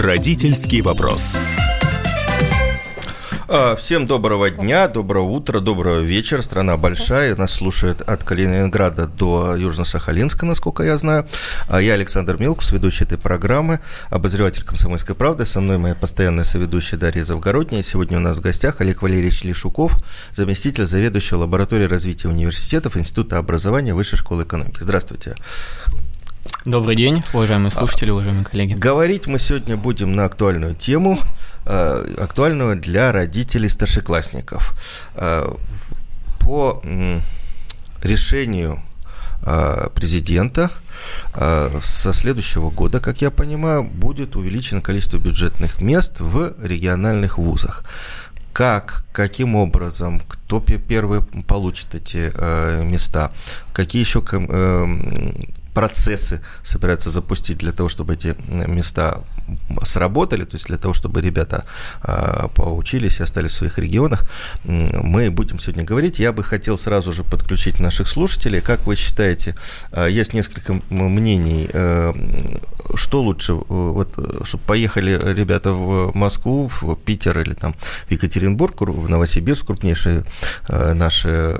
Родительский вопрос. А, всем доброго дня, доброго утра, доброго вечера. Страна большая, нас слушает от Калининграда до Южно-Сахалинска, насколько я знаю. А я Александр Милкус, ведущий этой программы, обозреватель «Комсомольской правды». Со мной моя постоянная соведущая Дарья Завгородняя. Сегодня у нас в гостях Олег Валерьевич Лешуков, заместитель заведующего лабораторией развития университетов Института образования Высшей школы экономики. Здравствуйте. Добрый день, уважаемые слушатели, уважаемые коллеги. Говорить мы сегодня будем на актуальную тему, э, актуальную для родителей старшеклассников. Э, по решению э, президента со следующего года, как я понимаю, будет увеличено количество бюджетных мест в региональных вузах как, каким образом, кто первый получит эти места, какие еще процессы собираются запустить для того, чтобы эти места сработали, то есть для того, чтобы ребята э, поучились и остались в своих регионах, мы будем сегодня говорить. Я бы хотел сразу же подключить наших слушателей. Как вы считаете, э, есть несколько мнений, э, что лучше, вот, чтобы поехали ребята в Москву, в Питер или там в Екатеринбург, в Новосибирск, крупнейшие наши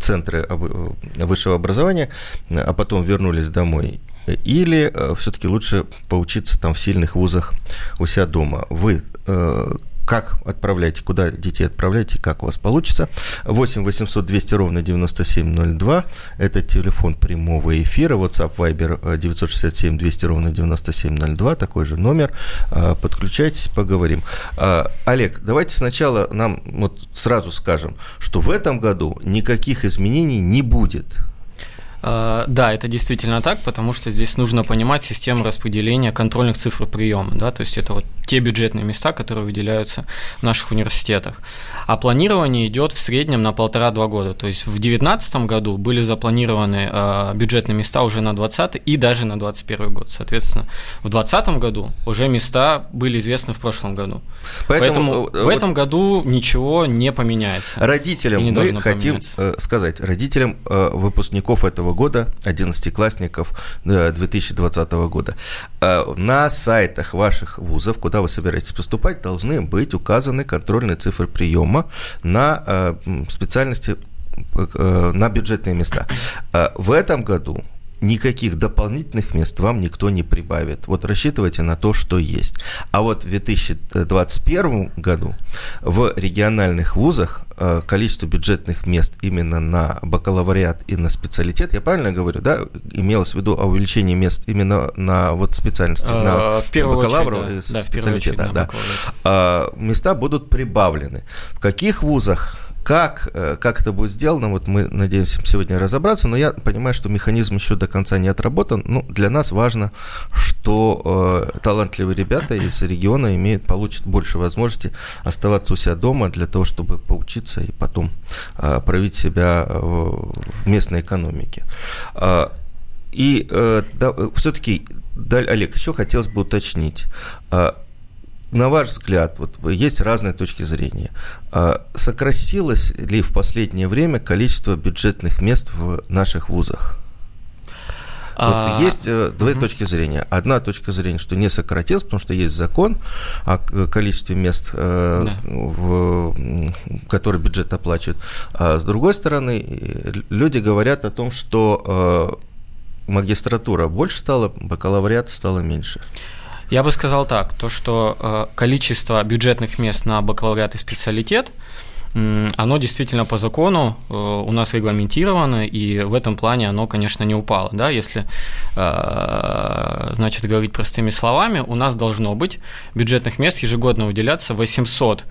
центры высшего образования, а потом вернулись домой или э, все-таки лучше поучиться там в сильных вузах у себя дома? Вы э, как отправляете, куда детей отправляете, как у вас получится. 8 800 200 ровно 9702. Это телефон прямого эфира. WhatsApp Viber 967 200 ровно 9702. Такой же номер. Э, подключайтесь, поговорим. Олег, давайте сначала нам вот сразу скажем, что в этом году никаких изменений не будет. А, да, это действительно так, потому что здесь нужно понимать систему распределения контрольных цифр приема, да, то есть это вот те бюджетные места, которые выделяются в наших университетах. А планирование идет в среднем на полтора-два года, то есть в 2019 году были запланированы э, бюджетные места уже на 20 и даже на 2021 год, соответственно, в 2020 году уже места были известны в прошлом году. Поэтому, Поэтому э, в этом году ничего не поменяется. Родителям не мы хотим поменяться. Э, сказать, родителям э, выпускников этого года, 11-классников 2020 года. А на сайтах ваших вузов, куда вы собираетесь поступать, должны быть указаны контрольные цифры приема на э, специальности э, на бюджетные места. В этом году никаких дополнительных мест вам никто не прибавит. Вот рассчитывайте на то, что есть. А вот в 2021 году в региональных вузах э, количество бюджетных мест именно на бакалавриат и на специалитет, я правильно говорю, да, имелось в виду увеличение мест именно на вот специальности, а, на да. и да, да, да. места будут прибавлены. В каких вузах как, э, как это будет сделано, вот мы надеемся сегодня разобраться, но я понимаю, что механизм еще до конца не отработан. Ну, для нас важно, что э, талантливые ребята из региона имеют, получат больше возможности оставаться у себя дома для того, чтобы поучиться и потом э, проявить себя в местной экономике. Э, и э, да, все-таки, Олег, еще хотелось бы уточнить э, на ваш взгляд, вот есть разные точки зрения. А сократилось ли в последнее время количество бюджетных мест в наших вузах? Вот а, есть э, две угу. точки зрения. Одна точка зрения, что не сократилось, потому что есть закон о количестве мест, э, да. в, которые бюджет оплачивает. А с другой стороны, люди говорят о том, что э, магистратура больше стала, бакалавриата стало меньше. Я бы сказал так, то что э, количество бюджетных мест на бакалавриат и специалитет оно действительно по закону э, у нас регламентировано, и в этом плане оно, конечно, не упало. Да? Если, э, значит, говорить простыми словами, у нас должно быть бюджетных мест ежегодно выделяться 800 а,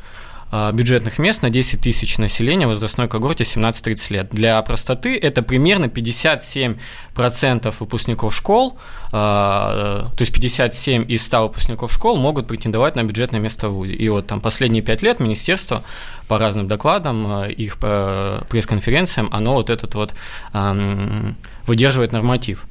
бюджетных мест на 10 тысяч населения в возрастной когорте 17-30 лет. Для простоты это примерно 57% выпускников школ, а, то есть 57 из 100 выпускников школ могут претендовать на бюджетное место в ВУЗе. И вот там последние 5 лет министерство по разным докладам, а, их пресс-конференциям, оно вот этот вот выдерживает норматив.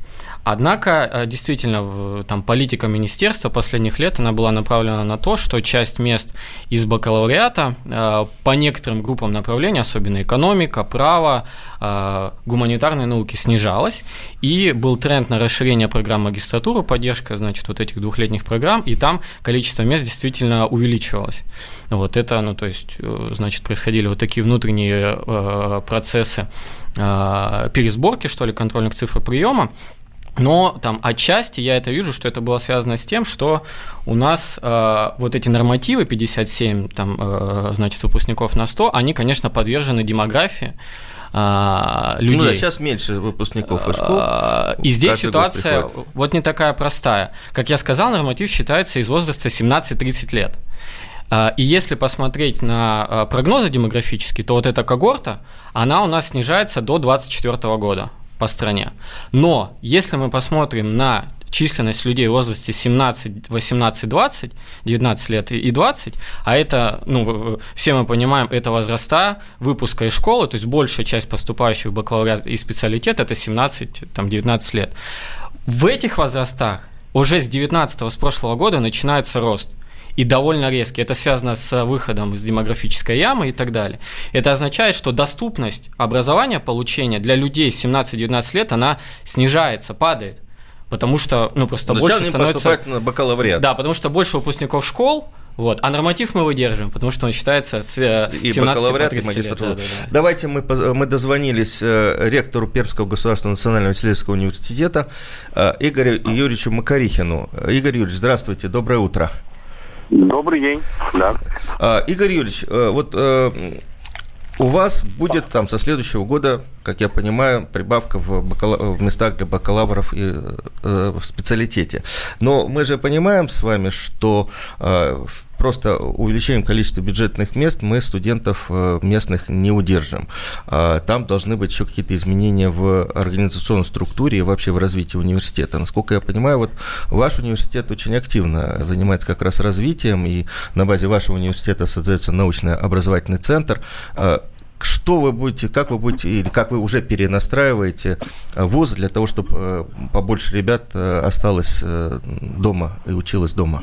Однако, э, действительно, там политика министерства последних лет, она была направлена на то, что часть мест из бакалавриата э, по некоторым группам направлений, особенно экономика, право, э, гуманитарные науки, снижалась, и был тренд на расширение программ магистратуры, поддержка, значит, вот этих двухлетних программ, и там количество мест действительно увеличивалось. Вот это, ну, то есть, значит, происходили вот такие внутренние процессы пересборки, что ли, контрольных цифр приема, но там отчасти я это вижу, что это было связано с тем, что у нас э, вот эти нормативы 57 там, э, значит, выпускников на 100, они, конечно, подвержены демографии э, людей. Ну да, сейчас меньше выпускников из школ. И здесь ситуация вот не такая простая. Как я сказал, норматив считается из возраста 17-30 лет. И если посмотреть на прогнозы демографические, то вот эта когорта, она у нас снижается до 2024 года по стране. Но если мы посмотрим на численность людей в возрасте 17, 18, 20, 19 лет и 20, а это, ну, все мы понимаем, это возраста выпуска из школы, то есть большая часть поступающих в бакалавриат и специалитет – это 17, там, 19 лет. В этих возрастах уже с 19 с прошлого года начинается рост – и довольно резкий. Это связано с выходом из демографической ямы и так далее. Это означает, что доступность образования, получения для людей 17-19 лет, она снижается, падает. Потому что, ну, просто Но больше становится... на бакалавриат. Да, потому что больше выпускников школ, вот. А норматив мы выдерживаем, потому что он считается с 17 и бакалавриат, и магистратура. Да, да, да. Давайте мы, мы дозвонились э, ректору Пермского государственного национального исследовательского университета э, Игорю Юрьевичу Макарихину. Игорь Юрьевич, здравствуйте, доброе утро. Добрый день, да. А, Игорь Юрьевич, э, вот э, у вас будет там со следующего года, как я понимаю, прибавка в, бакала... в местах для бакалавров и э, в специалитете. Но мы же понимаем с вами, что э, просто увеличением количества бюджетных мест мы студентов э, местных не удержим. А там должны быть еще какие-то изменения в организационной структуре и вообще в развитии университета. Насколько я понимаю, вот ваш университет очень активно занимается как раз развитием, и на базе вашего университета создается научно-образовательный центр а что вы будете, как вы будете, или как вы уже перенастраиваете вуз для того, чтобы э, побольше ребят э, осталось дома и училось дома?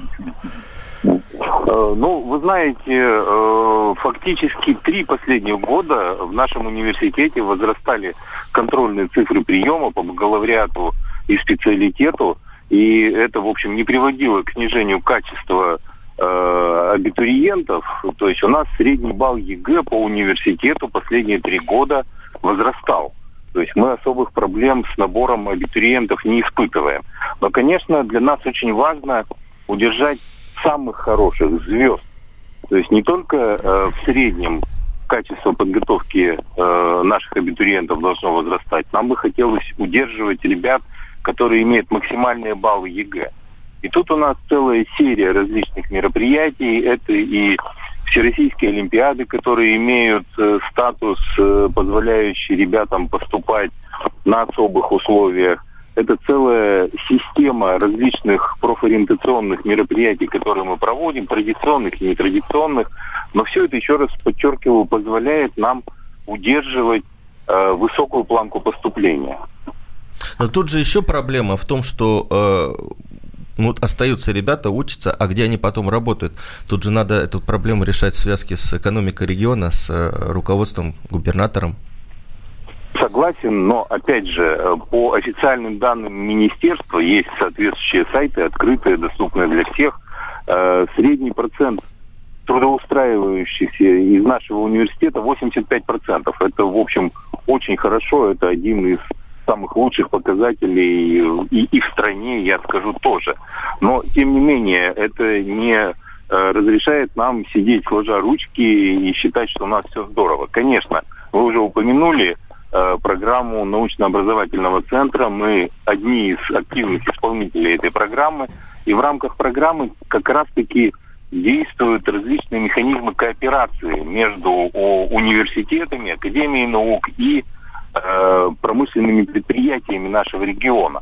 Э, ну, вы знаете, э, фактически три последних года в нашем университете возрастали контрольные цифры приема по бакалавриату и специалитету, и это, в общем, не приводило к снижению качества э, абитуриентов. То есть у нас средний балл ЕГЭ по университету последние три года возрастал. То есть мы особых проблем с набором абитуриентов не испытываем. Но, конечно, для нас очень важно удержать самых хороших звезд. То есть не только э, в среднем качество подготовки э, наших абитуриентов должно возрастать. Нам бы хотелось удерживать ребят, которые имеют максимальные баллы ЕГЭ. И тут у нас целая серия различных мероприятий. Это и всероссийские олимпиады, которые имеют э, статус, э, позволяющий ребятам поступать на особых условиях это целая система различных профориентационных мероприятий, которые мы проводим, традиционных и нетрадиционных. Но все это, еще раз подчеркиваю, позволяет нам удерживать э, высокую планку поступления. Но тут же еще проблема в том, что э, ну, остаются ребята, учатся, а где они потом работают? Тут же надо эту проблему решать в связке с экономикой региона, с э, руководством, губернатором. Согласен, но опять же, э, по официальным данным министерства есть соответствующие сайты, открытые, доступные для всех. Э, средний процент трудоустраивающихся из нашего университета 85%. Это, в общем, очень хорошо. Это один из самых лучших показателей и, и в стране, я скажу, тоже. Но, тем не менее, это не э, разрешает нам сидеть сложа ручки и считать, что у нас все здорово. Конечно, вы уже упомянули Э, программу научно-образовательного центра. Мы одни из активных исполнителей этой программы. И в рамках программы как раз-таки действуют различные механизмы кооперации между университетами, академией наук и э, промышленными предприятиями нашего региона.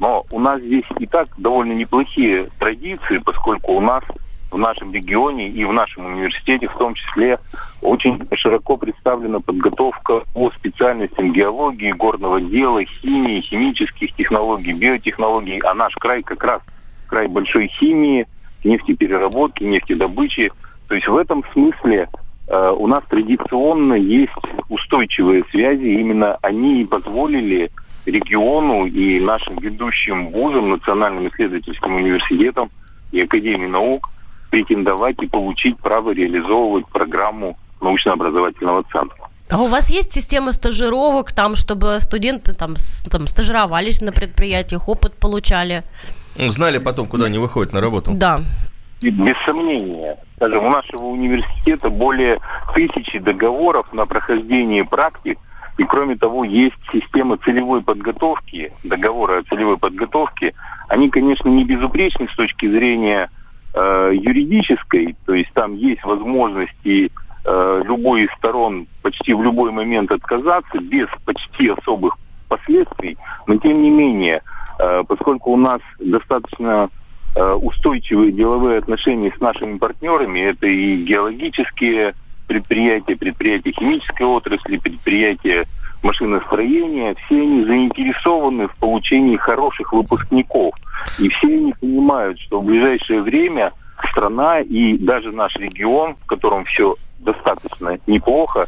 Но у нас здесь и так довольно неплохие традиции, поскольку у нас в нашем регионе и в нашем университете в том числе очень широко представлена подготовка по специальностям геологии, горного дела, химии, химических технологий, биотехнологий. А наш край как раз край большой химии, нефтепереработки, нефтедобычи. То есть в этом смысле у нас традиционно есть устойчивые связи. Именно они и позволили региону и нашим ведущим вузам, национальным исследовательским университетам и Академии наук претендовать и получить право реализовывать программу научно-образовательного центра. А у вас есть система стажировок, там, чтобы студенты там, с, там стажировались на предприятиях, опыт получали? Ну, знали потом, куда они выходят на работу? Да. Без сомнения. Скажем, у нашего университета более тысячи договоров на прохождение практик – и кроме того, есть система целевой подготовки, договоры о целевой подготовке. Они, конечно, не безупречны с точки зрения э, юридической, то есть там есть возможности э, любой из сторон почти в любой момент отказаться без почти особых последствий. Но тем не менее, э, поскольку у нас достаточно устойчивые деловые отношения с нашими партнерами, это и геологические предприятия, предприятия химической отрасли, предприятия машиностроения, все они заинтересованы в получении хороших выпускников. И все они понимают, что в ближайшее время страна и даже наш регион, в котором все достаточно неплохо,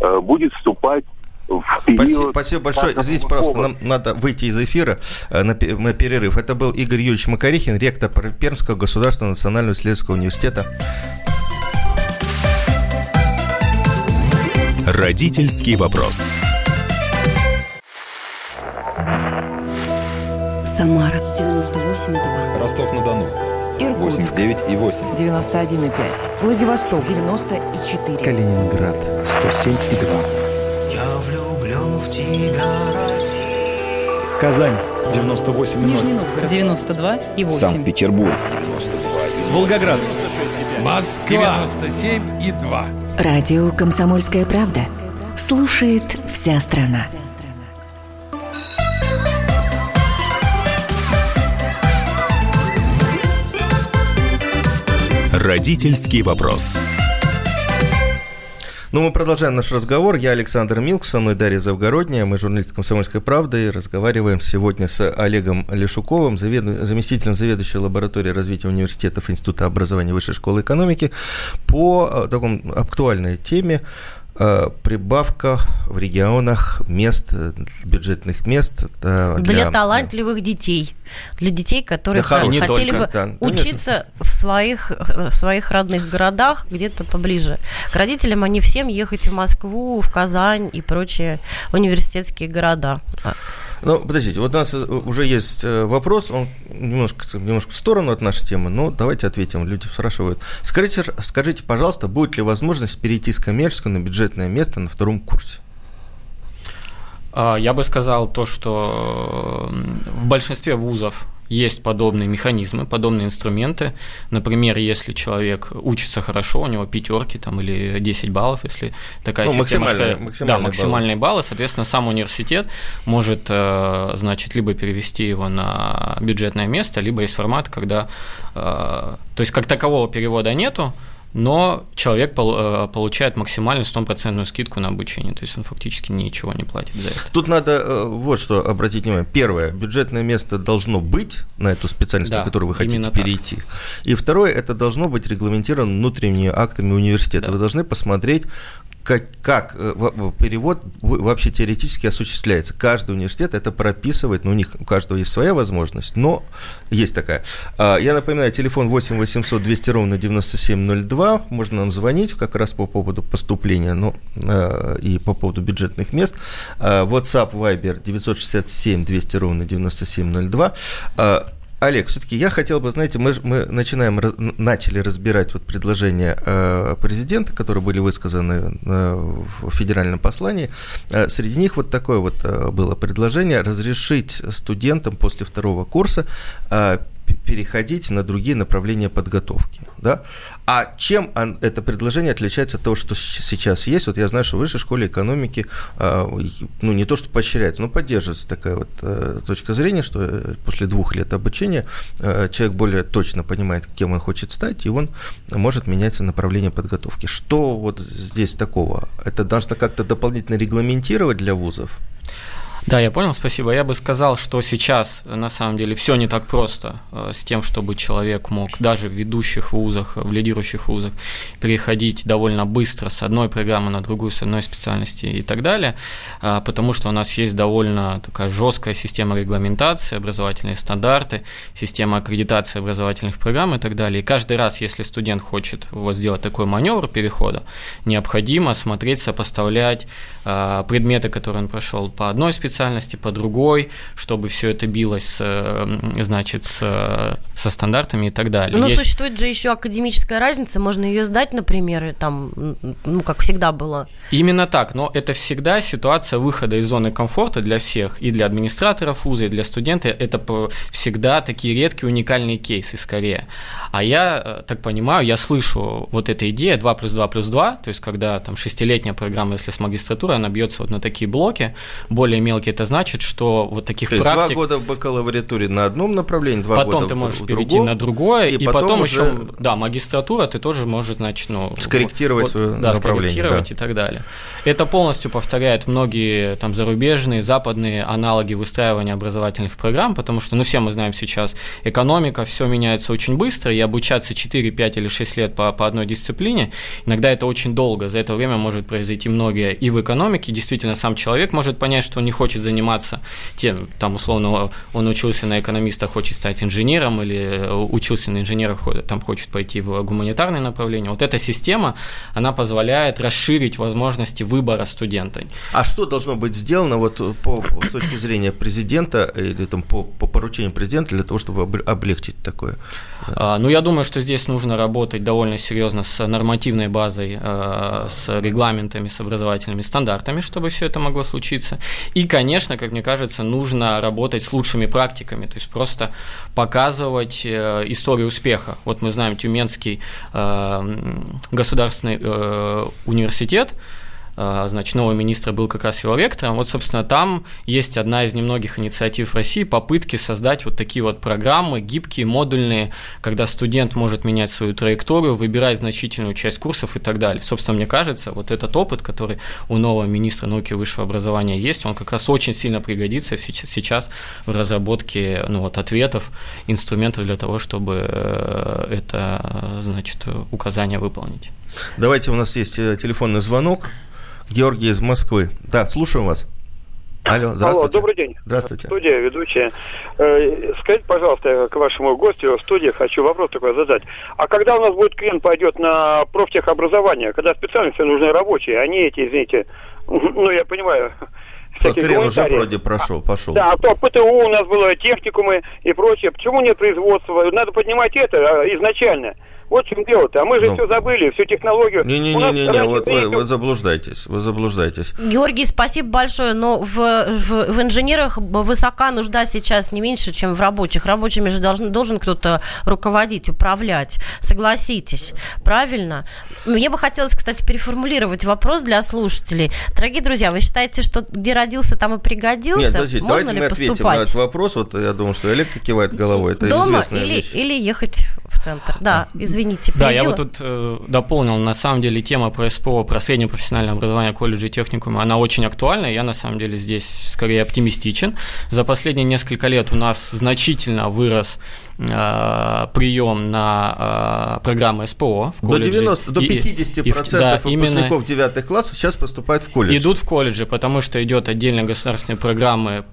э, будет вступать Спасибо, спасибо большое. Извините, пожалуйста, нам надо выйти из эфира э, на, перерыв. Это был Игорь Юрьевич Макарихин, ректор Пермского государственного национального исследовательского университета. Родительский вопрос. Самара 98,2. Ростов-на-Дону. Иркутск 89,8. 91,5. Владивосток 94. Калининград 107,2. Казань 98,0. Нижний Новгород 92 и 8. Санкт-Петербург. Волгоград. Москва. 97 и 2. Радио «Комсомольская правда». Слушает вся страна. Родительский вопрос. Ну, мы продолжаем наш разговор. Я Александр Милк, со мной Дарья Завгородняя. Мы журналист «Комсомольской правды» разговариваем сегодня с Олегом Лешуковым, завед... заместителем заведующей лаборатории развития университетов Института образования Высшей школы экономики, по э, такой актуальной теме Э, прибавка в регионах мест, бюджетных мест. Для, для талантливых детей. Для детей, которые да, хотели только, бы да, учиться в своих, в своих родных городах, где-то поближе. К родителям они всем ехать в Москву, в Казань и прочие университетские города. Ну, подождите, вот у нас э, уже есть э, вопрос, он немножко, немножко в сторону от нашей темы, но давайте ответим, люди спрашивают. Скажите, скажите, пожалуйста, будет ли возможность перейти с коммерческого на бюджетное место на втором курсе? А, я бы сказал то, что в большинстве вузов есть подобные механизмы, подобные инструменты. Например, если человек учится хорошо, у него пятерки там, или 10 баллов, если такая ну, система. Максимальные, что, максимальные да, максимальные баллы. баллы. Соответственно, сам университет может, э, значит, либо перевести его на бюджетное место, либо есть формат, когда... Э, то есть, как такового перевода нету, но человек э, получает максимальную стопроцентную скидку на обучение, то есть он фактически ничего не платит за это. Тут надо э, вот что обратить внимание. Первое, бюджетное место должно быть на эту специальность, да, на которую вы хотите перейти. Так. И второе, это должно быть регламентировано внутренними актами университета. Да. Вы должны посмотреть, как, как э, перевод вообще теоретически осуществляется. Каждый университет это прописывает, но ну, у них у каждого есть своя возможность, но есть такая. А, я напоминаю, телефон 8 800 200 ровно 9702, можно нам звонить как раз по поводу поступления ну, э, и по поводу бюджетных мест. А, WhatsApp, Viber 967 200 ровно 9702. Олег, все-таки я хотел бы, знаете, мы, мы начинаем, раз, начали разбирать вот предложения э, президента, которые были высказаны э, в федеральном послании. Э, среди них вот такое вот э, было предложение разрешить студентам после второго курса э, переходить на другие направления подготовки. Да? А чем это предложение отличается от того, что сейчас есть? Вот я знаю, что в высшей школе экономики, а, ну, не то, что поощряется, но поддерживается такая вот э, точка зрения, что э, после двух лет обучения э, человек более точно понимает, кем он хочет стать, и он может менять направление подготовки. Что вот здесь такого? Это должно как-то дополнительно регламентировать для вузов? Да, я понял, спасибо. Я бы сказал, что сейчас на самом деле все не так просто э, с тем, чтобы человек мог даже в ведущих вузах, в лидирующих вузах переходить довольно быстро с одной программы на другую, с одной специальности и так далее, э, потому что у нас есть довольно такая жесткая система регламентации, образовательные стандарты, система аккредитации образовательных программ и так далее. И каждый раз, если студент хочет вот сделать такой маневр перехода, необходимо смотреть, сопоставлять э, предметы, которые он прошел по одной специальности, специальности, по другой, чтобы все это билось, значит, с, со стандартами и так далее. Но Есть... существует же еще академическая разница, можно ее сдать, например, и там, ну, как всегда было. Именно так, но это всегда ситуация выхода из зоны комфорта для всех, и для администраторов вуза, и для студента, это всегда такие редкие уникальные кейсы скорее. А я э, так понимаю, я слышу вот эта идея 2 плюс 2 плюс 2, то есть когда там шестилетняя программа, если с магистратуры, она бьется вот на такие блоки, более мелкие это значит, что вот таких То практик... два года в бакалавриатуре на одном направлении, два потом года ты можешь в перейти другом, на другое, и, и потом, потом уже... еще, да, магистратура, ты тоже можешь, значит, ну... Скорректировать вот, свое да, направление. скорректировать да. и так далее. Это полностью повторяет многие там зарубежные, западные аналоги выстраивания образовательных программ, потому что, ну, все мы знаем сейчас, экономика, все меняется очень быстро, и обучаться 4, 5 или 6 лет по, по одной дисциплине, иногда это очень долго, за это время может произойти многие и в экономике, действительно, сам человек может понять, что он не хочет заниматься тем, там, условно, он учился на экономиста, хочет стать инженером, или учился на инженера, там, хочет пойти в гуманитарное направление. Вот эта система, она позволяет расширить возможности выбора студента. А что должно быть сделано вот по, с точки зрения президента или там по, по поручению президента для того, чтобы облегчить такое? А, ну, я думаю, что здесь нужно работать довольно серьезно с нормативной базой, а, с регламентами, с образовательными стандартами, чтобы все это могло случиться. И, конечно, как мне кажется, нужно работать с лучшими практиками, то есть просто показывать э, историю успеха. Вот мы знаем Тюменский э, государственный э, университет, значит, нового министра был как раз его ректором. Вот, собственно, там есть одна из немногих инициатив России, попытки создать вот такие вот программы, гибкие, модульные, когда студент может менять свою траекторию, выбирать значительную часть курсов и так далее. Собственно, мне кажется, вот этот опыт, который у нового министра науки и высшего образования есть, он как раз очень сильно пригодится сейчас в разработке ну, вот, ответов, инструментов для того, чтобы э, это, значит, указание выполнить. Давайте, у нас есть э, телефонный звонок. Георгий из Москвы. Да, слушаем вас. Алло, здравствуйте. Алло, добрый день. Здравствуйте. Студия, ведущая. Э, скажите, пожалуйста, к вашему гостю в студии хочу вопрос такой задать. А когда у нас будет клиент пойдет на профтехобразование, когда специальности нужны рабочие, а не эти, извините, ну, я понимаю, Крен уже вроде прошел, пошел. Да, а то ПТУ у нас было, техникумы и прочее. Почему нет производства? Надо поднимать это а, изначально. Вот в чем дело-то. А мы же ну, все забыли, всю технологию. Не-не-не, вот вы, вы заблуждаетесь, вы заблуждаетесь. Георгий, спасибо большое, но в, в, в инженерах высока нужда сейчас не меньше, чем в рабочих. Рабочими же должен, должен кто-то руководить, управлять. Согласитесь, правильно? Мне бы хотелось, кстати, переформулировать вопрос для слушателей. Дорогие друзья, вы считаете, что где родился, там и пригодился? Нет, подождите, Можно давайте ли мы поступать? ответим на этот вопрос. Вот я думаю, что Олег кивает головой. Это Дома известная или, вещь. или ехать в центр? Да, извините извините, Да, я вот тут э, дополнил, на самом деле тема про СПО, про среднее профессиональное образование колледжа и техникума, она очень актуальна, я на самом деле здесь скорее оптимистичен. За последние несколько лет у нас значительно вырос прием на э, программы СПО в колледже. До 90, до 50% и, и, да, выпускников девятых классов сейчас поступают в колледж. Идут в колледжи, потому что идет отдельная государственная программы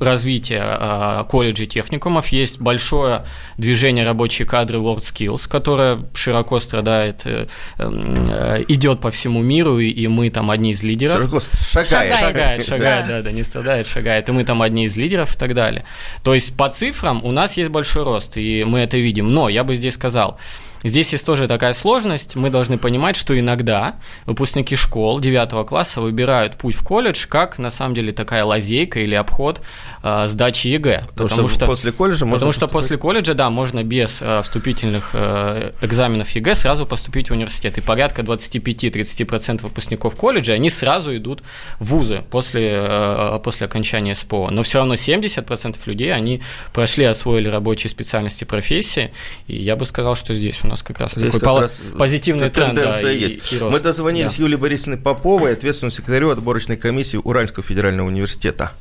развития э, колледжей техникумов, есть большое движение рабочие кадры WorldSkills, которое широко страдает, э, э, идет по всему миру, и мы там одни из лидеров. Широко шагает. Шагает, шагает, да, да, не страдает, шагает, и мы там одни из лидеров и так далее. То есть по цифрам у нас есть большой рост, и мы это видим. Но я бы здесь сказал, здесь есть тоже такая сложность. Мы должны понимать, что иногда выпускники школ 9 класса выбирают путь в колледж как, на самом деле, такая лазейка или обход э, сдачи ЕГЭ. Потому, потому что, что после колледжа можно Потому что после колледжа, да, можно без э, вступительных э, экзаменов ЕГЭ сразу поступить в университет. И порядка 25-30% выпускников колледжа, они сразу идут в вузы после, э, после окончания СПО. Но все равно 70% людей, они прошли, освоили рабочие специальности, профессии. И я бы сказал, что здесь у нас как раз здесь такой как раз позитивный тренд. Да, есть. И, и рост. Мы дозвонились да. Юлии Борисовне Поповой, ответственному секретарю отборочной комиссии Уральского федерального университета.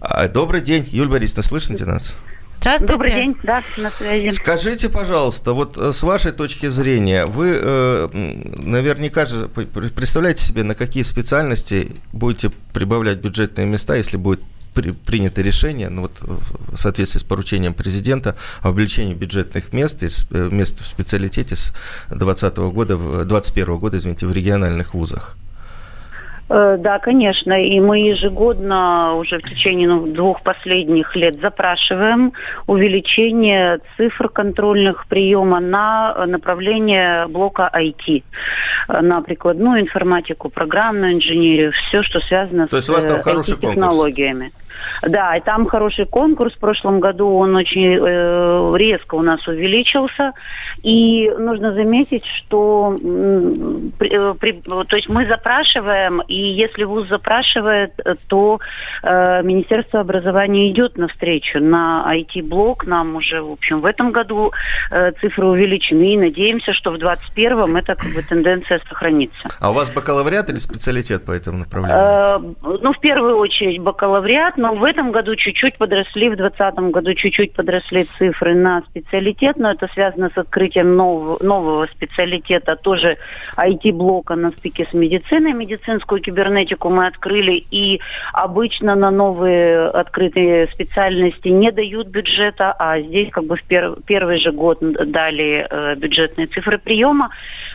А, добрый день, Юлия Борисовна, слышите нас? Здравствуйте. Добрый день, да, на связи. Скажите, пожалуйста, вот э, с вашей точки зрения, вы э, наверняка же представляете себе, на какие специальности будете прибавлять бюджетные места, если будет при, принято решение, ну вот в соответствии с поручением президента, о увеличении бюджетных мест, из, э, мест в специалитете с 2020 года, 2021 года, извините, в региональных вузах? Э, да, конечно. И мы ежегодно уже в течение ну, двух последних лет запрашиваем увеличение цифр контрольных приема на направление блока IT, на прикладную информатику, программную инженерию, все, что связано То с IT-технологиями. Да, и там хороший конкурс. В прошлом году он очень э, резко у нас увеличился. И нужно заметить, что э, при, то есть мы запрашиваем, и если ВУЗ запрашивает, то э, Министерство образования идет навстречу на IT-блок. Нам уже, в общем, в этом году э, цифры увеличены. И надеемся, что в 2021 эта как бы, тенденция сохранится. А у вас бакалавриат или специалитет по этому направлению? Э, ну, в первую очередь бакалавриат, но в этом году чуть-чуть подросли, в 2020 году чуть-чуть подросли цифры на специалитет, но это связано с открытием нового, нового специалитета, тоже IT-блока на стыке с медициной. Медицинскую кибернетику мы открыли, и обычно на новые открытые специальности не дают бюджета, а здесь как бы в пер, первый же год дали э, бюджетные цифры приема.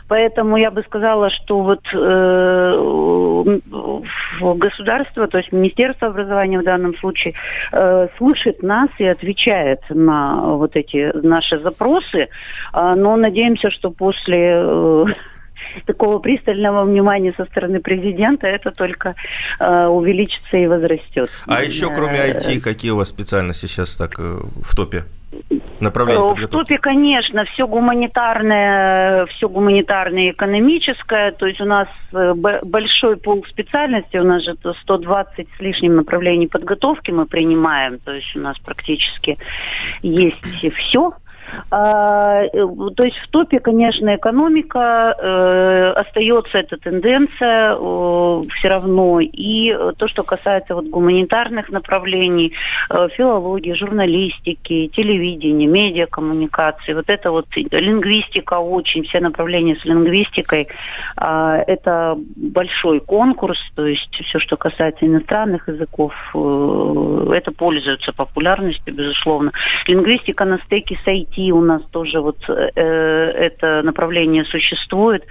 Поэтому я бы сказала, что вот э, государство, то есть Министерство образования в данном случае э, слышит нас и отвечает на вот эти наши запросы, э, но надеемся, что после э, такого пристального внимания со стороны президента это только э, увеличится и возрастет. А еще кроме IT, э, какие у вас специальности сейчас так э, в топе? Направление подготовки? В топе, конечно, все гуманитарное, все гуманитарное и экономическое. То есть у нас э, большой пол специальностей, у нас же 120 с лишним направлений подготовки мы принимаем. То есть у нас практически есть все. А, э, то есть в топе, конечно, экономика, э, остается эта тенденция э, все равно. И то, что касается вот гуманитарных направлений, э, филологии, журналистики, телевидения, медиакоммуникации, вот это вот лингвистика очень, все направления с лингвистикой, э, это большой конкурс, то есть все, что касается иностранных языков, э, это пользуется популярностью, безусловно. Лингвистика на стыке с IT IT у нас тоже вот э, это направление существует,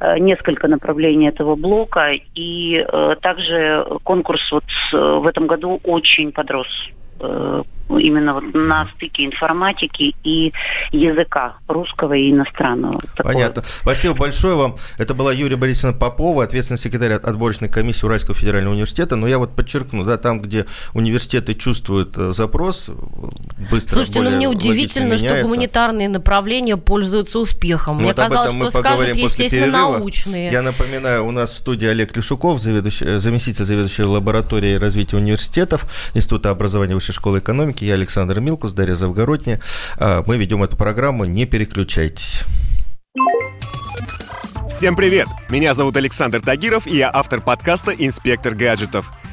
э, несколько направлений этого блока, и э, также конкурс вот в этом году очень подрос э, именно вот на стыке информатики и языка русского и иностранного. Такое. Понятно. Спасибо большое вам. Это была Юрия Борисовна Попова, ответственный секретарь отборочной комиссии Уральского федерального университета. Но я вот подчеркну, да, там, где университеты чувствуют э, запрос, быстро Слушайте, ну мне удивительно, что гуманитарные направления пользуются успехом. Ну, мне вот казалось, что скажут, естественно, перерыва. научные. Я напоминаю, у нас в студии Олег Лешуков, заведующий, э, заместитель заведующего лабораторией развития университетов Института образования Высшей школы экономики я Александр Милкус, Дарья Завгородняя. А, мы ведем эту программу, не переключайтесь. Всем привет! Меня зовут Александр Тагиров, и я автор подкаста «Инспектор гаджетов».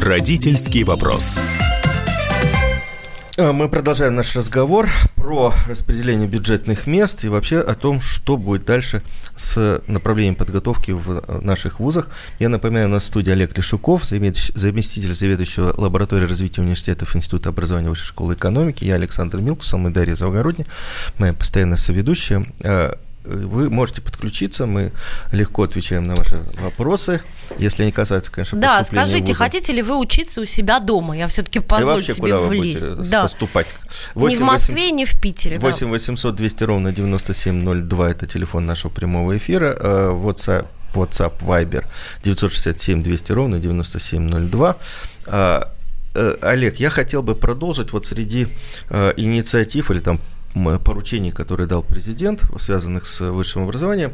Родительский вопрос. Э, мы продолжаем наш разговор про распределение бюджетных мест и вообще о том, что будет дальше с направлением подготовки в наших вузах. Я напоминаю, у нас в студии Олег Лешуков, заместитель заведующего лабораторией развития университетов Института образования Высшей школы экономики. Я Александр Милкус, со мной Дарья Завгородня, моя постоянная соведущая. Вы можете подключиться, мы легко отвечаем на ваши вопросы, если они касаются, конечно, Да, скажите, вуза. хотите ли вы учиться у себя дома? Я все-таки позволю себе куда влезть. Вы да. поступать? 8, ни в Москве, 8, ни в Питере. 8 да. 800 200 ровно 9702 – это телефон нашего прямого эфира. Э, WhatsApp, WhatsApp Viber 967 200 ровно 9702. Э, э, Олег, я хотел бы продолжить вот среди инициатив или там поручений, которые дал президент, связанных с высшим образованием,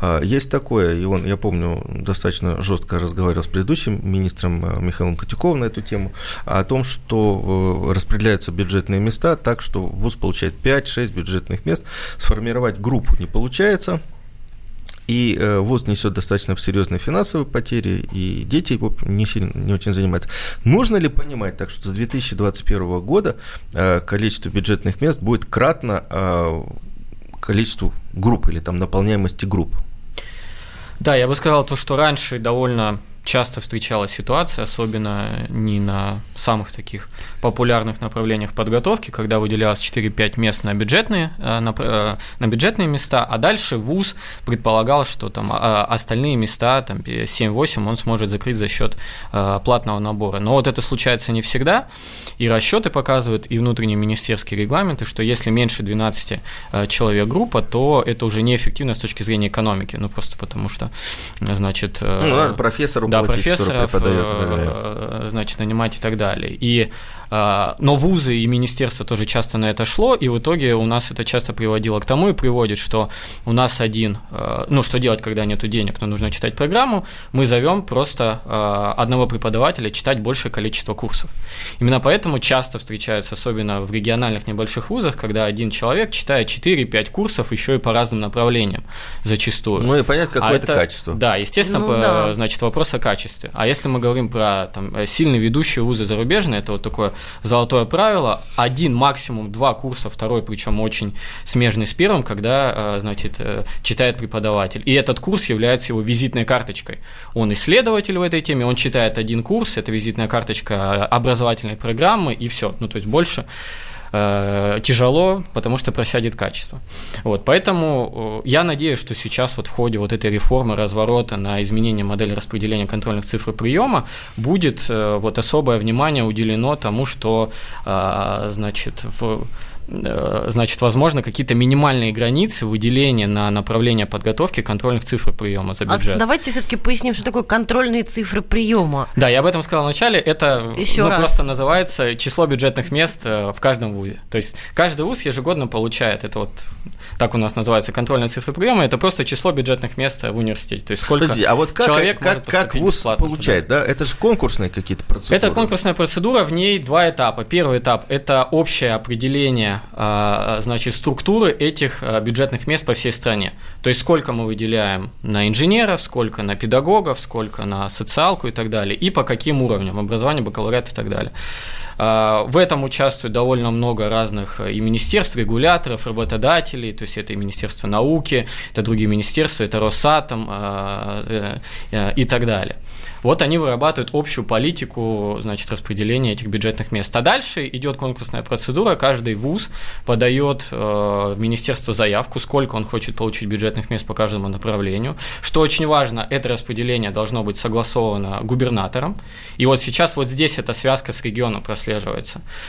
а, есть такое, и он, я помню, достаточно жестко разговаривал с предыдущим министром а, Михаилом Котюковым на эту тему, о том, что э, распределяются бюджетные места так, что ВУЗ получает 5-6 бюджетных мест, сформировать группу не получается – и э, ВУЗ несет достаточно серьезные финансовые потери, и дети не, сильно, не очень занимаются. Нужно ли понимать так, что с 2021 года э, количество бюджетных мест будет кратно э, количеству групп или там наполняемости групп? Да, я бы сказал то, что раньше довольно часто встречалась ситуация, особенно не на самых таких популярных направлениях подготовки, когда выделялось 4-5 мест на бюджетные, э, на, э, на бюджетные места, а дальше ВУЗ предполагал, что там а, остальные места, там 7-8, он сможет закрыть за счет э, платного набора. Но вот это случается не всегда, и расчеты показывают, и внутренние министерские регламенты, что если меньше 12 человек группа, то это уже неэффективно с точки зрения экономики, ну просто потому что, значит... Ну, да, профессору да, профессоров, э, значит, нанимать и так далее. И но вузы и министерство тоже часто на это шло, и в итоге у нас это часто приводило к тому и приводит, что у нас один, а, ну что делать, когда нет денег, но нужно читать программу, мы зовем просто а, одного преподавателя читать большее количество курсов. Именно поэтому часто встречается, особенно в региональных небольших вузах, когда один человек читает 4-5 курсов еще и по разным направлениям зачастую. Ну и понятно, какое а это качество. Да, естественно, ну, да. значит, вопрос о качестве. А если мы говорим про там, сильные ведущие вузы зарубежные, это вот такое золотое правило. Один, максимум два курса, второй, причем очень смежный с первым, когда, э, значит, э, читает преподаватель. И этот курс является его визитной карточкой. Он исследователь в этой теме, он читает один курс, это визитная карточка образовательной программы, и все. Ну, то есть больше э, тяжело, потому что просядет качество. Вот, поэтому э, я надеюсь, что сейчас вот в ходе вот этой реформы, разворота на изменение модели распределения контрольных цифр приема будет э, вот особое внимание уделено тому, что э, значит в значит, возможно, какие-то минимальные границы выделения на направление подготовки контрольных цифр приема за а бюджет. А давайте все-таки поясним, что такое контрольные цифры приема. Да, я об этом сказал в начале. Это Еще ну, раз. просто называется число бюджетных мест э, в каждом вузе. То есть каждый вуз ежегодно получает, это вот так у нас называется контрольные цифры приема, это просто число бюджетных мест в университете. То есть сколько Подожди, а вот как, человек как, может как вуз получает, туда. да? Это же конкурсные какие-то процедуры. Это конкурсная процедура, в ней два этапа. Первый этап – это общее определение а, значит, структуры этих а, бюджетных мест по всей стране. То есть сколько мы выделяем на инженеров, сколько на педагогов, сколько на социалку и так далее, и по каким уровням образования, бакалавриат и так далее. А, в этом участвует довольно много разных и министерств, регуляторов, работодателей, то есть это и Министерство науки, это другие министерства, это Росатом э, э, и так далее. Вот они вырабатывают общую политику, значит, распределения этих бюджетных мест. А дальше идет конкурсная процедура, каждый вуз подает э, в министерство заявку, сколько он хочет получить бюджетных мест по каждому направлению. Что очень важно, это распределение должно быть согласовано губернатором. И вот сейчас вот здесь эта связка с регионом прослеживается.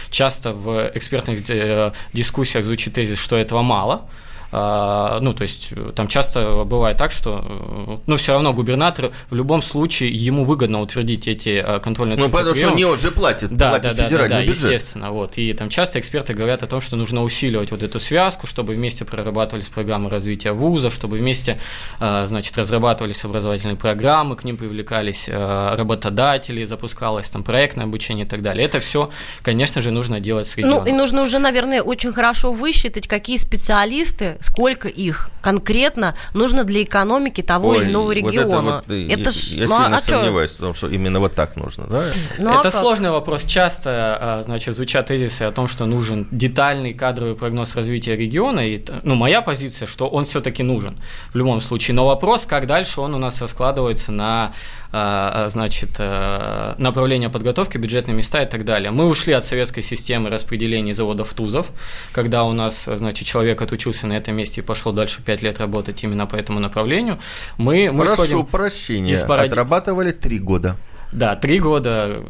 Часто в экспертных э, дискуссиях звучит тезис, что этого мало – ну, то есть э, там часто бывает так, что, э, ну, все равно губернатор в любом случае ему выгодно утвердить эти э, контрольные цифры. Ну, потому что не он же платит, да, платит да, да, да, да, бюджет. естественно, вот. И там часто эксперты говорят о том, что нужно усиливать вот эту связку, чтобы вместе прорабатывались программы развития вузов, чтобы вместе, значит, разрабатывались образовательные программы, к ним привлекались работодатели, запускалось там проектное обучение и так далее. Это все, конечно же, нужно делать с регионом. Ну, и нужно уже, наверное, очень хорошо высчитать, какие специалисты сколько их конкретно нужно для экономики того Ой, или иного региона. Вот это, вот, это ж, я ну, сильно а сомневаюсь, что? в том, что именно вот так нужно. Да? Ну, а это а сложный вопрос. Часто а, значит, звучат тезисы о том, что нужен детальный кадровый прогноз развития региона. И, ну, моя позиция, что он все-таки нужен в любом случае. Но вопрос, как дальше он у нас раскладывается на а, значит, а, направления подготовки, бюджетные места и так далее. Мы ушли от советской системы распределения заводов ТУЗов, когда у нас, значит, человек отучился на этом месте и пошел дальше 5 лет работать именно по этому направлению. Мы, мы Прошу прощения, из парад... отрабатывали 3 года. Да, три года,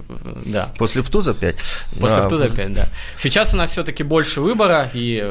да. После ВТУЗа 5? После да. ВТУЗа 5, да. Сейчас у нас все-таки больше выбора, и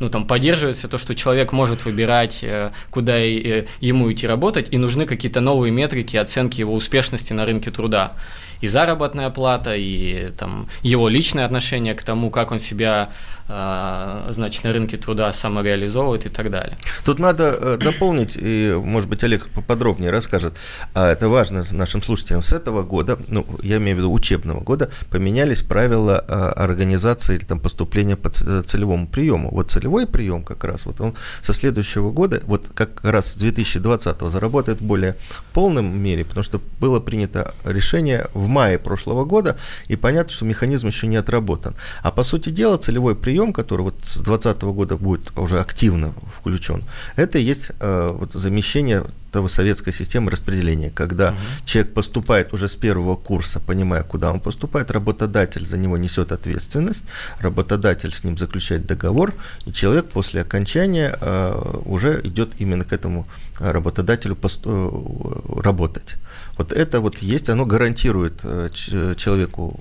ну, там, поддерживается то, что человек может выбирать, э, куда э, ему идти работать, и нужны какие-то новые метрики оценки его успешности на рынке труда и заработная плата, и там, его личное отношение к тому, как он себя значит, на рынке труда самореализовывает и так далее. Тут надо э, дополнить, и, может быть, Олег поподробнее расскажет, а это важно нашим слушателям, с этого года, ну, я имею в виду учебного года, поменялись правила а, организации или там поступления по целевому приему. Вот целевой прием как раз, вот он со следующего года, вот как раз с 2020 заработает в более полном мере, потому что было принято решение в мае прошлого года, и понятно, что механизм еще не отработан. А по сути дела, целевой прием прием, который вот с 2020 года будет уже активно включен, это и есть э, вот замещение того советской системы распределения, когда угу. человек поступает уже с первого курса, понимая, куда он поступает, работодатель за него несет ответственность, работодатель с ним заключает договор, и человек после окончания э, уже идет именно к этому работодателю посту- э, работать. Вот это вот есть, оно гарантирует э, человеку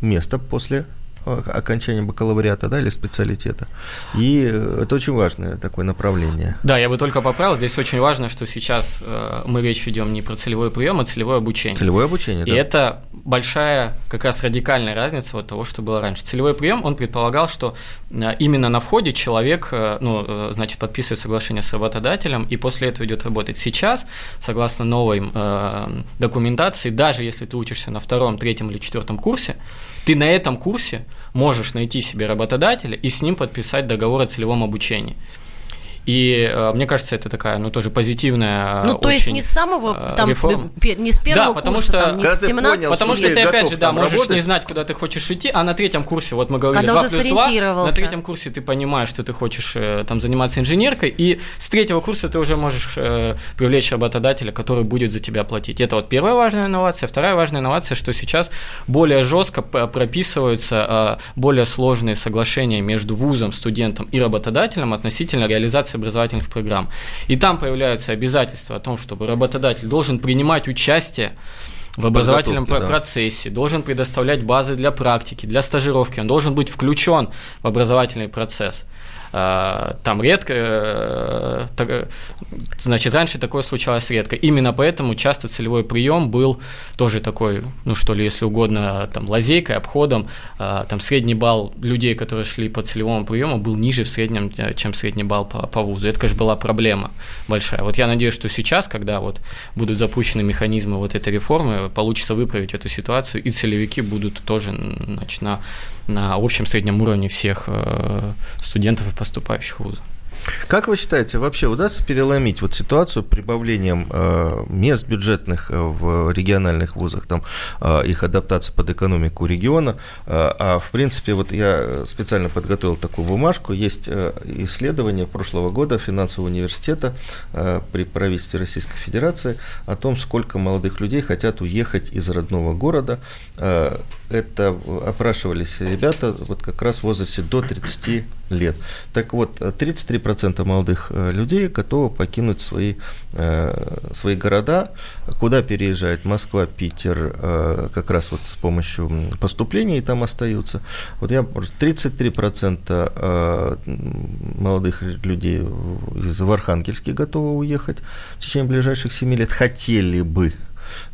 место после окончания бакалавриата, да, или специалитета. И это очень важное такое направление. Да, я бы только поправил, здесь очень важно, что сейчас э, мы речь ведем не про целевой прием, а целевое обучение. Целевое обучение, И да. это большая, как раз радикальная разница от того, что было раньше. Целевой прием, он предполагал, что э, именно на входе человек, э, ну, значит, подписывает соглашение с работодателем, и после этого идет работать. Сейчас, согласно новой э, документации, даже если ты учишься на втором, третьем или четвертом курсе, ты на этом курсе можешь найти себе работодателя и с ним подписать договор о целевом обучении. И э, мне кажется, это такая, ну, тоже позитивная Ну, то есть не с самого, э, там, реформа. не с первого да, потому курса, что, там, не с 17 понял, Потому что ты, опять же, да, можешь работать. не знать, куда ты хочешь идти, а на третьем курсе, вот мы говорили, Когда 2 плюс 2, на третьем курсе ты понимаешь, что ты хочешь э, там заниматься инженеркой, и с третьего курса ты уже можешь э, привлечь работодателя, который будет за тебя платить. Это вот первая важная инновация. Вторая важная инновация, что сейчас более жестко прописываются э, более сложные соглашения между вузом, студентом и работодателем относительно реализации образовательных программ. И там появляются обязательства о том, чтобы работодатель должен принимать участие образовательном да. процессе, должен предоставлять базы для практики, для стажировки, он должен быть включен в образовательный процесс. А, там редко, э, э, значит, раньше такое случалось редко. Именно поэтому часто целевой прием был тоже такой, ну что ли, если угодно, там, лазейкой, обходом. А, там средний балл людей, которые шли по целевому приему, был ниже в среднем, э, чем средний балл по, по вузу. Это, конечно, была проблема большая. Вот я надеюсь, что сейчас, когда вот будут запущены механизмы вот этой реформы, получится выправить эту ситуацию, и целевики будут тоже значит, на, на общем среднем уровне всех студентов и поступающих в вузы. Как вы считаете, вообще удастся переломить вот ситуацию прибавлением э, мест бюджетных э, в региональных вузах, там, э, их адаптации под экономику региона? Э, а в принципе, вот я специально подготовил такую бумажку, есть э, исследование прошлого года финансового университета э, при правительстве Российской Федерации о том, сколько молодых людей хотят уехать из родного города. Э, это опрашивались ребята вот как раз в возрасте до 30 лет. Так вот, 33% молодых э, людей готовы покинуть свои, э, свои города. Куда переезжают? Москва, Питер, э, как раз вот с помощью поступлений там остаются. Вот я 33% молодых людей из в готовы уехать в течение ближайших 7 лет, хотели бы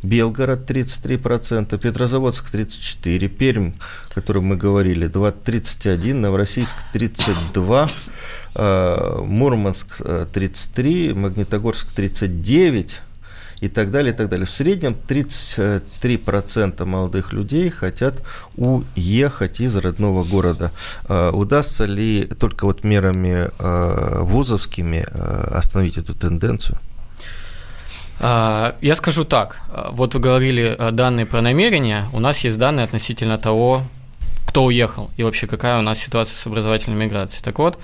Белгород 33%, Петрозаводск 34%, Пермь, о котором мы говорили, 31%, Новороссийск 32%, э, Мурманск 33%, Магнитогорск 39%, и так далее, и так далее. В среднем 33% молодых людей хотят уехать из родного города. А, удастся ли только вот мерами вузовскими остановить эту тенденцию? Я скажу так. Вот вы говорили данные про намерения. У нас есть данные относительно того, кто уехал и вообще какая у нас ситуация с образовательной миграцией. Так вот,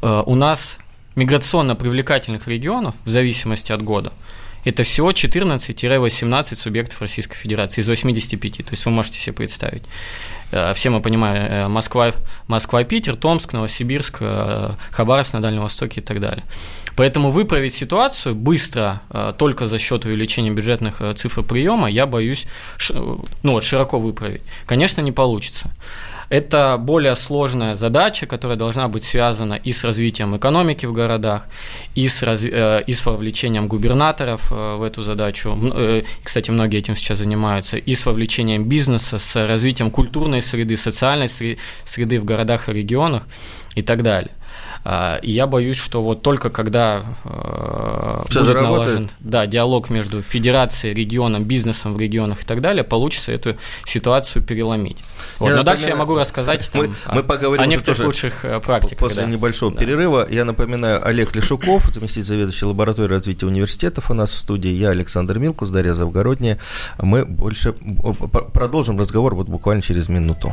у нас миграционно привлекательных регионов, в зависимости от года, это всего 14-18 субъектов Российской Федерации из 85. То есть вы можете себе представить. Э, все мы понимаем, э, Москва, Москва, Питер, Томск, Новосибирск, э, Хабаровск на Дальнем Востоке и так далее. Поэтому выправить ситуацию быстро только за счет увеличения бюджетных цифр приема, я боюсь, ну вот широко выправить, конечно, не получится. Это более сложная задача, которая должна быть связана и с развитием экономики в городах, и с, раз... Э, и с вовлечением губернаторов э, в эту задачу. Э, кстати, многие этим сейчас занимаются. И с вовлечением бизнеса, с развитием культурной среды, социальной среды в городах и регионах и так далее. А, и я боюсь, что вот только когда э, Все будет налажен да, диалог между федерацией, регионом, бизнесом в регионах и так далее, получится эту ситуацию переломить. Вот. Но напоминаю, дальше я могу рассказать там, мы, о, мы поговорим о некоторых лучших э, практиках. После да. небольшого да. перерыва я напоминаю, Олег Лешуков, заместитель заведующий лабораторией развития университетов у нас в студии, я Александр Милкус, Дарья Завгородняя. Мы больше продолжим разговор вот буквально через минуту.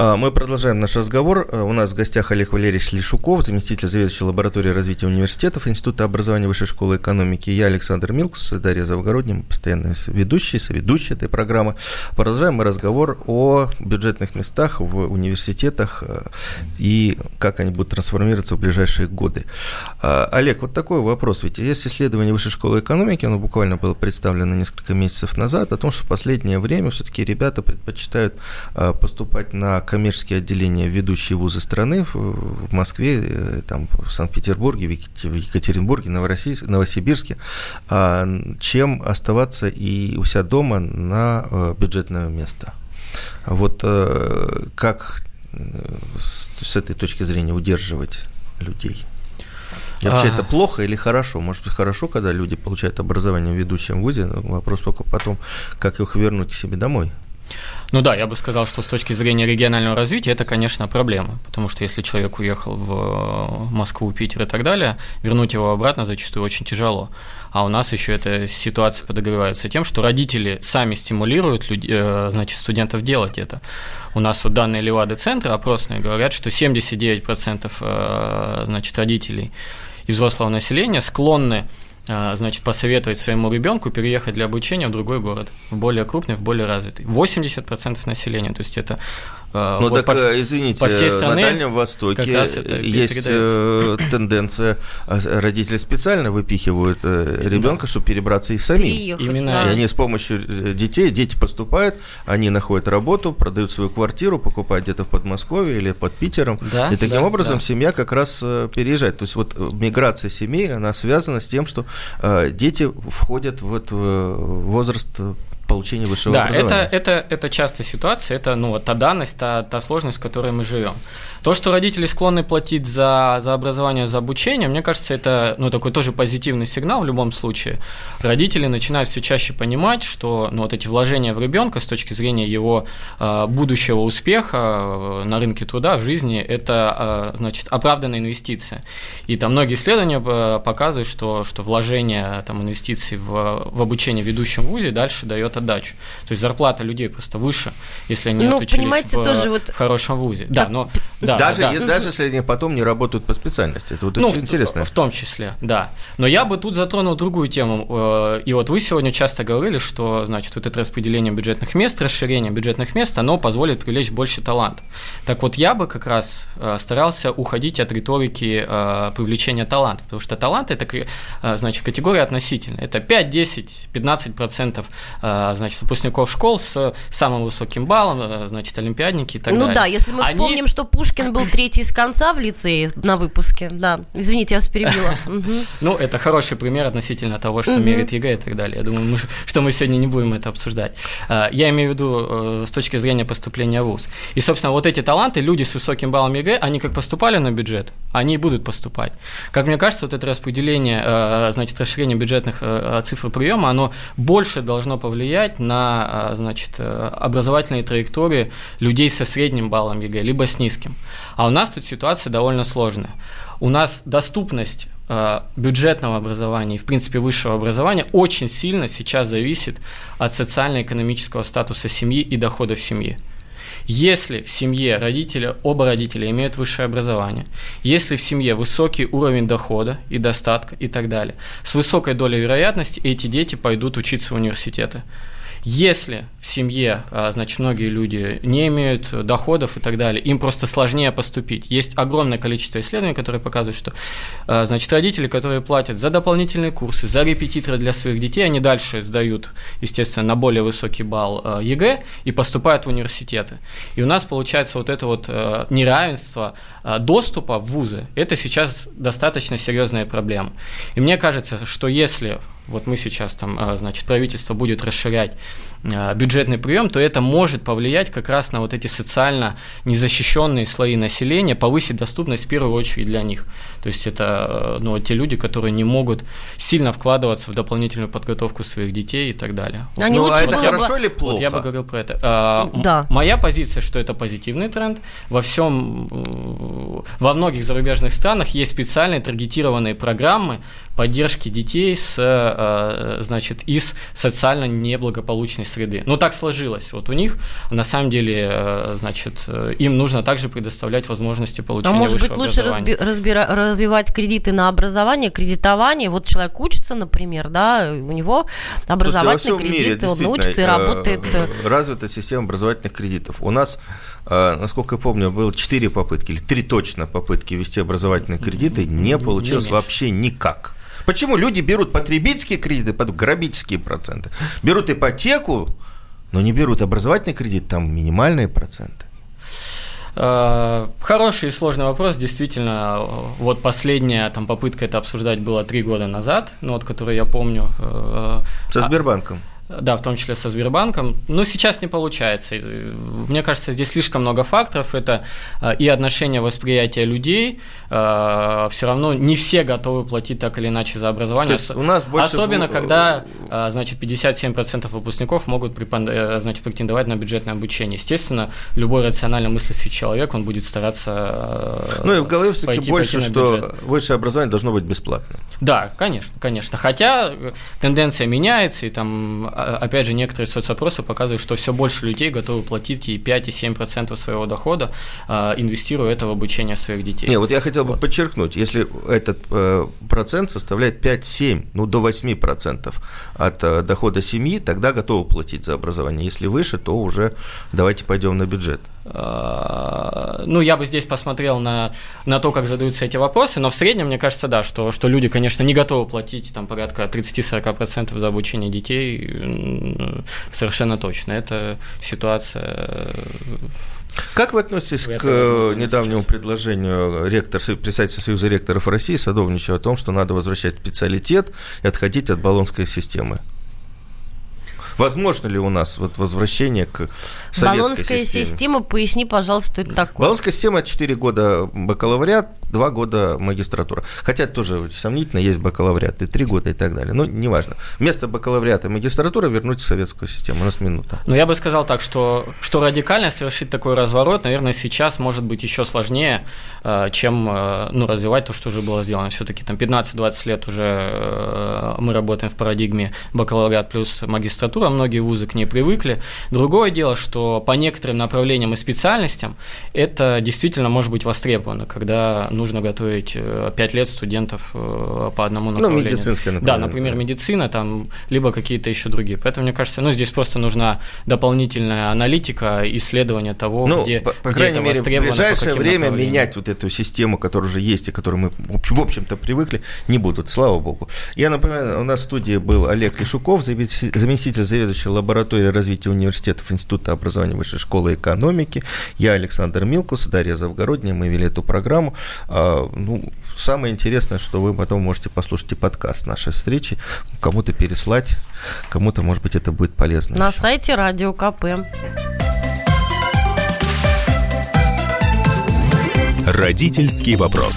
А, мы продолжаем наш разговор. А, у нас в гостях Олег Валерьевич Лешуков, заместитель заведующего лаборатории развития университетов Института образования Высшей школы экономики. Я Александр Милкус, Дарья Завгородняя, постоянно ведущий, соведущий этой программы. Продолжаем мы разговор о бюджетных местах в университетах а, и как они будут трансформироваться в ближайшие годы. Олег, вот такой вопрос. Ведь есть исследование Высшей школы экономики, оно буквально было представлено несколько месяцев назад, о том, что в последнее время все-таки ребята предпочитают поступать на коммерческие отделения ведущие вузы страны в Москве, э, там, в Санкт-Петербурге, в Екатеринбурге, Новосибирске, а, чем оставаться и у себя дома на э, бюджетное место. Вот э, как с этой точки зрения удерживать людей? И вообще а... это плохо или хорошо? Может быть, хорошо, когда люди получают образование в ведущем вузе, вопрос только потом, как их вернуть себе домой. Ну да, я бы сказал, что с точки зрения регионального развития это, конечно, проблема, потому что если человек уехал в э, Москву, Питер и так далее, вернуть его обратно зачастую очень тяжело. А у нас еще эта ситуация подогревается тем, что родители сами стимулируют людей, э, значит, студентов делать это. У нас вот данные Левады-центра опросные говорят, что 79% э, значит, родителей и взрослого населения склонны значит, посоветовать своему ребенку переехать для обучения в другой город, в более крупный, в более развитый. 80% населения, то есть это а, ну вот так, по, э, извините, по всей стране на Дальнем Востоке есть э, тенденция, а, родители специально выпихивают э, ребенка, да. чтобы перебраться и сами. Приехать, Именно. Да. И они с помощью детей, дети поступают, они находят работу, продают свою квартиру, покупают где-то в Подмосковье или под Питером. Да, и таким да, образом да. семья как раз переезжает. То есть вот миграция семей, она связана с тем, что дети входят в этот возраст получения высшего да, образования. Да, это, это, это частая ситуация, это ну, та данность, та, та сложность, в которой мы живем. То, что родители склонны платить за, за образование, за обучение, мне кажется, это ну, такой тоже позитивный сигнал в любом случае. Родители начинают все чаще понимать, что ну, вот эти вложения в ребенка с точки зрения его э, будущего успеха э, на рынке труда, в жизни, это э, значит, оправданная инвестиция. И там многие исследования э, показывают, что, что вложение там, инвестиций в, в обучение в ведущем вузе дальше дает отдачу. То есть зарплата людей просто выше, если они ну, отучились в, тоже вот... в хорошем вузе. Да, но да, даже, да. даже если они потом не работают по специальности. Это вот ну, интересно. В, в том числе, да. Но я бы тут затронул другую тему. Э, и вот вы сегодня часто говорили, что, значит, вот это распределение бюджетных мест, расширение бюджетных мест, оно позволит привлечь больше талантов. Так вот, я бы как раз э, старался уходить от риторики э, привлечения талантов, потому что талант – это, значит, категория относительная. Это 5, 10, 15 процентов, значит, выпускников школ с самым высоким баллом, значит, олимпиадники и так ну далее. Ну да, если мы Они... вспомним, что Пушкин был третий с конца в лицее на выпуске, да. Извините, я вас перебила. Ну, это хороший пример относительно того, что мерит ЕГЭ и так далее. Я думаю, что мы сегодня не будем это обсуждать. А, я имею в виду э, с точки зрения поступления в ВУЗ. И, собственно, вот эти таланты, люди с высоким баллом ЕГЭ, они как поступали на бюджет, они и будут поступать. Как мне кажется, вот это распределение, э, значит, расширение бюджетных э, цифр приема, оно больше должно повлиять на, значит, образовательные траектории людей со средним баллом ЕГЭ, либо с низким. А у нас тут ситуация довольно сложная. У нас доступность э, бюджетного образования и, в принципе, высшего образования очень сильно сейчас зависит от социально-экономического статуса семьи и доходов семьи. Если в семье родители, оба родителя имеют высшее образование, если в семье высокий уровень дохода и достатка и так далее, с высокой долей вероятности эти дети пойдут учиться в университеты. Если в семье, а, значит, многие люди не имеют доходов и так далее, им просто сложнее поступить. Есть огромное количество исследований, которые показывают, что, а, значит, родители, которые платят за дополнительные курсы, за репетиторы для своих детей, они дальше сдают, естественно, на более высокий балл а, ЕГЭ и поступают в университеты. И у нас получается вот это вот неравенство доступа в вузы. Это сейчас достаточно серьезная проблема. И мне кажется, что если вот мы сейчас там, а, значит, правительство будет расширять бюджетный прием, то это может повлиять как раз на вот эти социально незащищенные слои населения, повысить доступность в первую очередь для них. То есть это ну, те люди, которые не могут сильно вкладываться в дополнительную подготовку своих детей и так далее. Они ну, а это хорошо бы... или плохо? Вот я бы говорил про это. А, да. Моя позиция, что это позитивный тренд. Во всем, во многих зарубежных странах есть специальные таргетированные программы поддержки детей с, э, значит, из социально неблагополучной среды. Ну, так сложилось. Вот у них, на самом деле, э, значит, э, им нужно также предоставлять возможности получения А может быть, лучше разби- разбира- развивать кредиты на образование, кредитование? Вот человек учится, например, да, у него образовательные кредиты, он учится и работает. Развита система образовательных кредитов. У нас насколько я помню, было четыре попытки, или три точно попытки ввести образовательные кредиты, не получилось не вообще никак. Почему люди берут потребительские кредиты под грабительские проценты, берут ипотеку, но не берут образовательный кредит, там минимальные проценты? Э, хороший и сложный вопрос. Действительно, вот последняя там, попытка это обсуждать была три года назад, ну, вот, которую я помню. Э, Со Сбербанком. Да, в том числе со Сбербанком. Но сейчас не получается. Мне кажется, здесь слишком много факторов. Это э, и отношение восприятия людей. Э, Все равно не все готовы платить так или иначе за образование. у нас больше... Особенно, когда э, значит, 57% выпускников могут значит, претендовать на бюджетное обучение. Естественно, любой рационально мыслящий человек, он будет стараться Ну и в голове все-таки больше, что высшее образование должно быть бесплатным. Да, конечно, конечно. Хотя тенденция меняется, и там опять же, некоторые соцопросы показывают, что все больше людей готовы платить и 5, и 7% своего дохода, а, инвестируя это в обучение своих детей. Не, вот я хотел бы вот. подчеркнуть, если этот э, процент составляет 5-7, ну до 8% от э, дохода семьи, тогда готовы платить за образование. Если выше, то уже давайте пойдем на бюджет. А, ну, я бы здесь посмотрел на, на то, как задаются эти вопросы, но в среднем, мне кажется, да, что, что люди, конечно, не готовы платить там порядка 30-40% за обучение детей, совершенно точно. Это ситуация как вы относитесь к недавнему сейчас. предложению ректор, представителя Союза ректоров России Садовничева о том, что надо возвращать специалитет и отходить от баллонской системы? Возможно ли у нас вот возвращение к советской Баллонская системе? система, поясни, пожалуйста, что это такое. Баллонская система – это 4 года бакалавриат, два года магистратура. Хотя тоже сомнительно, есть бакалавриат и три года и так далее. Но неважно. Вместо бакалавриата и магистратуры вернуть в советскую систему. У нас минута. Ну, я бы сказал так, что, что радикально совершить такой разворот, наверное, сейчас может быть еще сложнее, э, чем э, ну, развивать то, что уже было сделано. Все-таки там 15-20 лет уже э, мы работаем в парадигме бакалавриат плюс магистратура, многие вузы к ней привыкли. Другое дело, что по некоторым направлениям и специальностям это действительно может быть востребовано, когда нужно готовить 5 лет студентов по одному ну, направлению. Ну, медицинское направление. Да, например, медицина, там, либо какие-то еще другие. Поэтому, мне кажется, ну, здесь просто нужна дополнительная аналитика, исследование того, ну, где, по, по крайней мере, в ближайшее время менять вот эту систему, которая уже есть и которую мы, в общем-то, привыкли, не будут, слава богу. Я напоминаю, у нас в студии был Олег Лешуков, заместитель заведующего лаборатории развития университетов Института образования Высшей школы экономики. Я Александр Милкус, Дарья Завгородняя, мы вели эту программу. А, ну, самое интересное, что вы потом можете послушать и подкаст нашей встречи, кому-то переслать, кому-то, может быть, это будет полезно. На еще. сайте Радио КП. Родительский вопрос.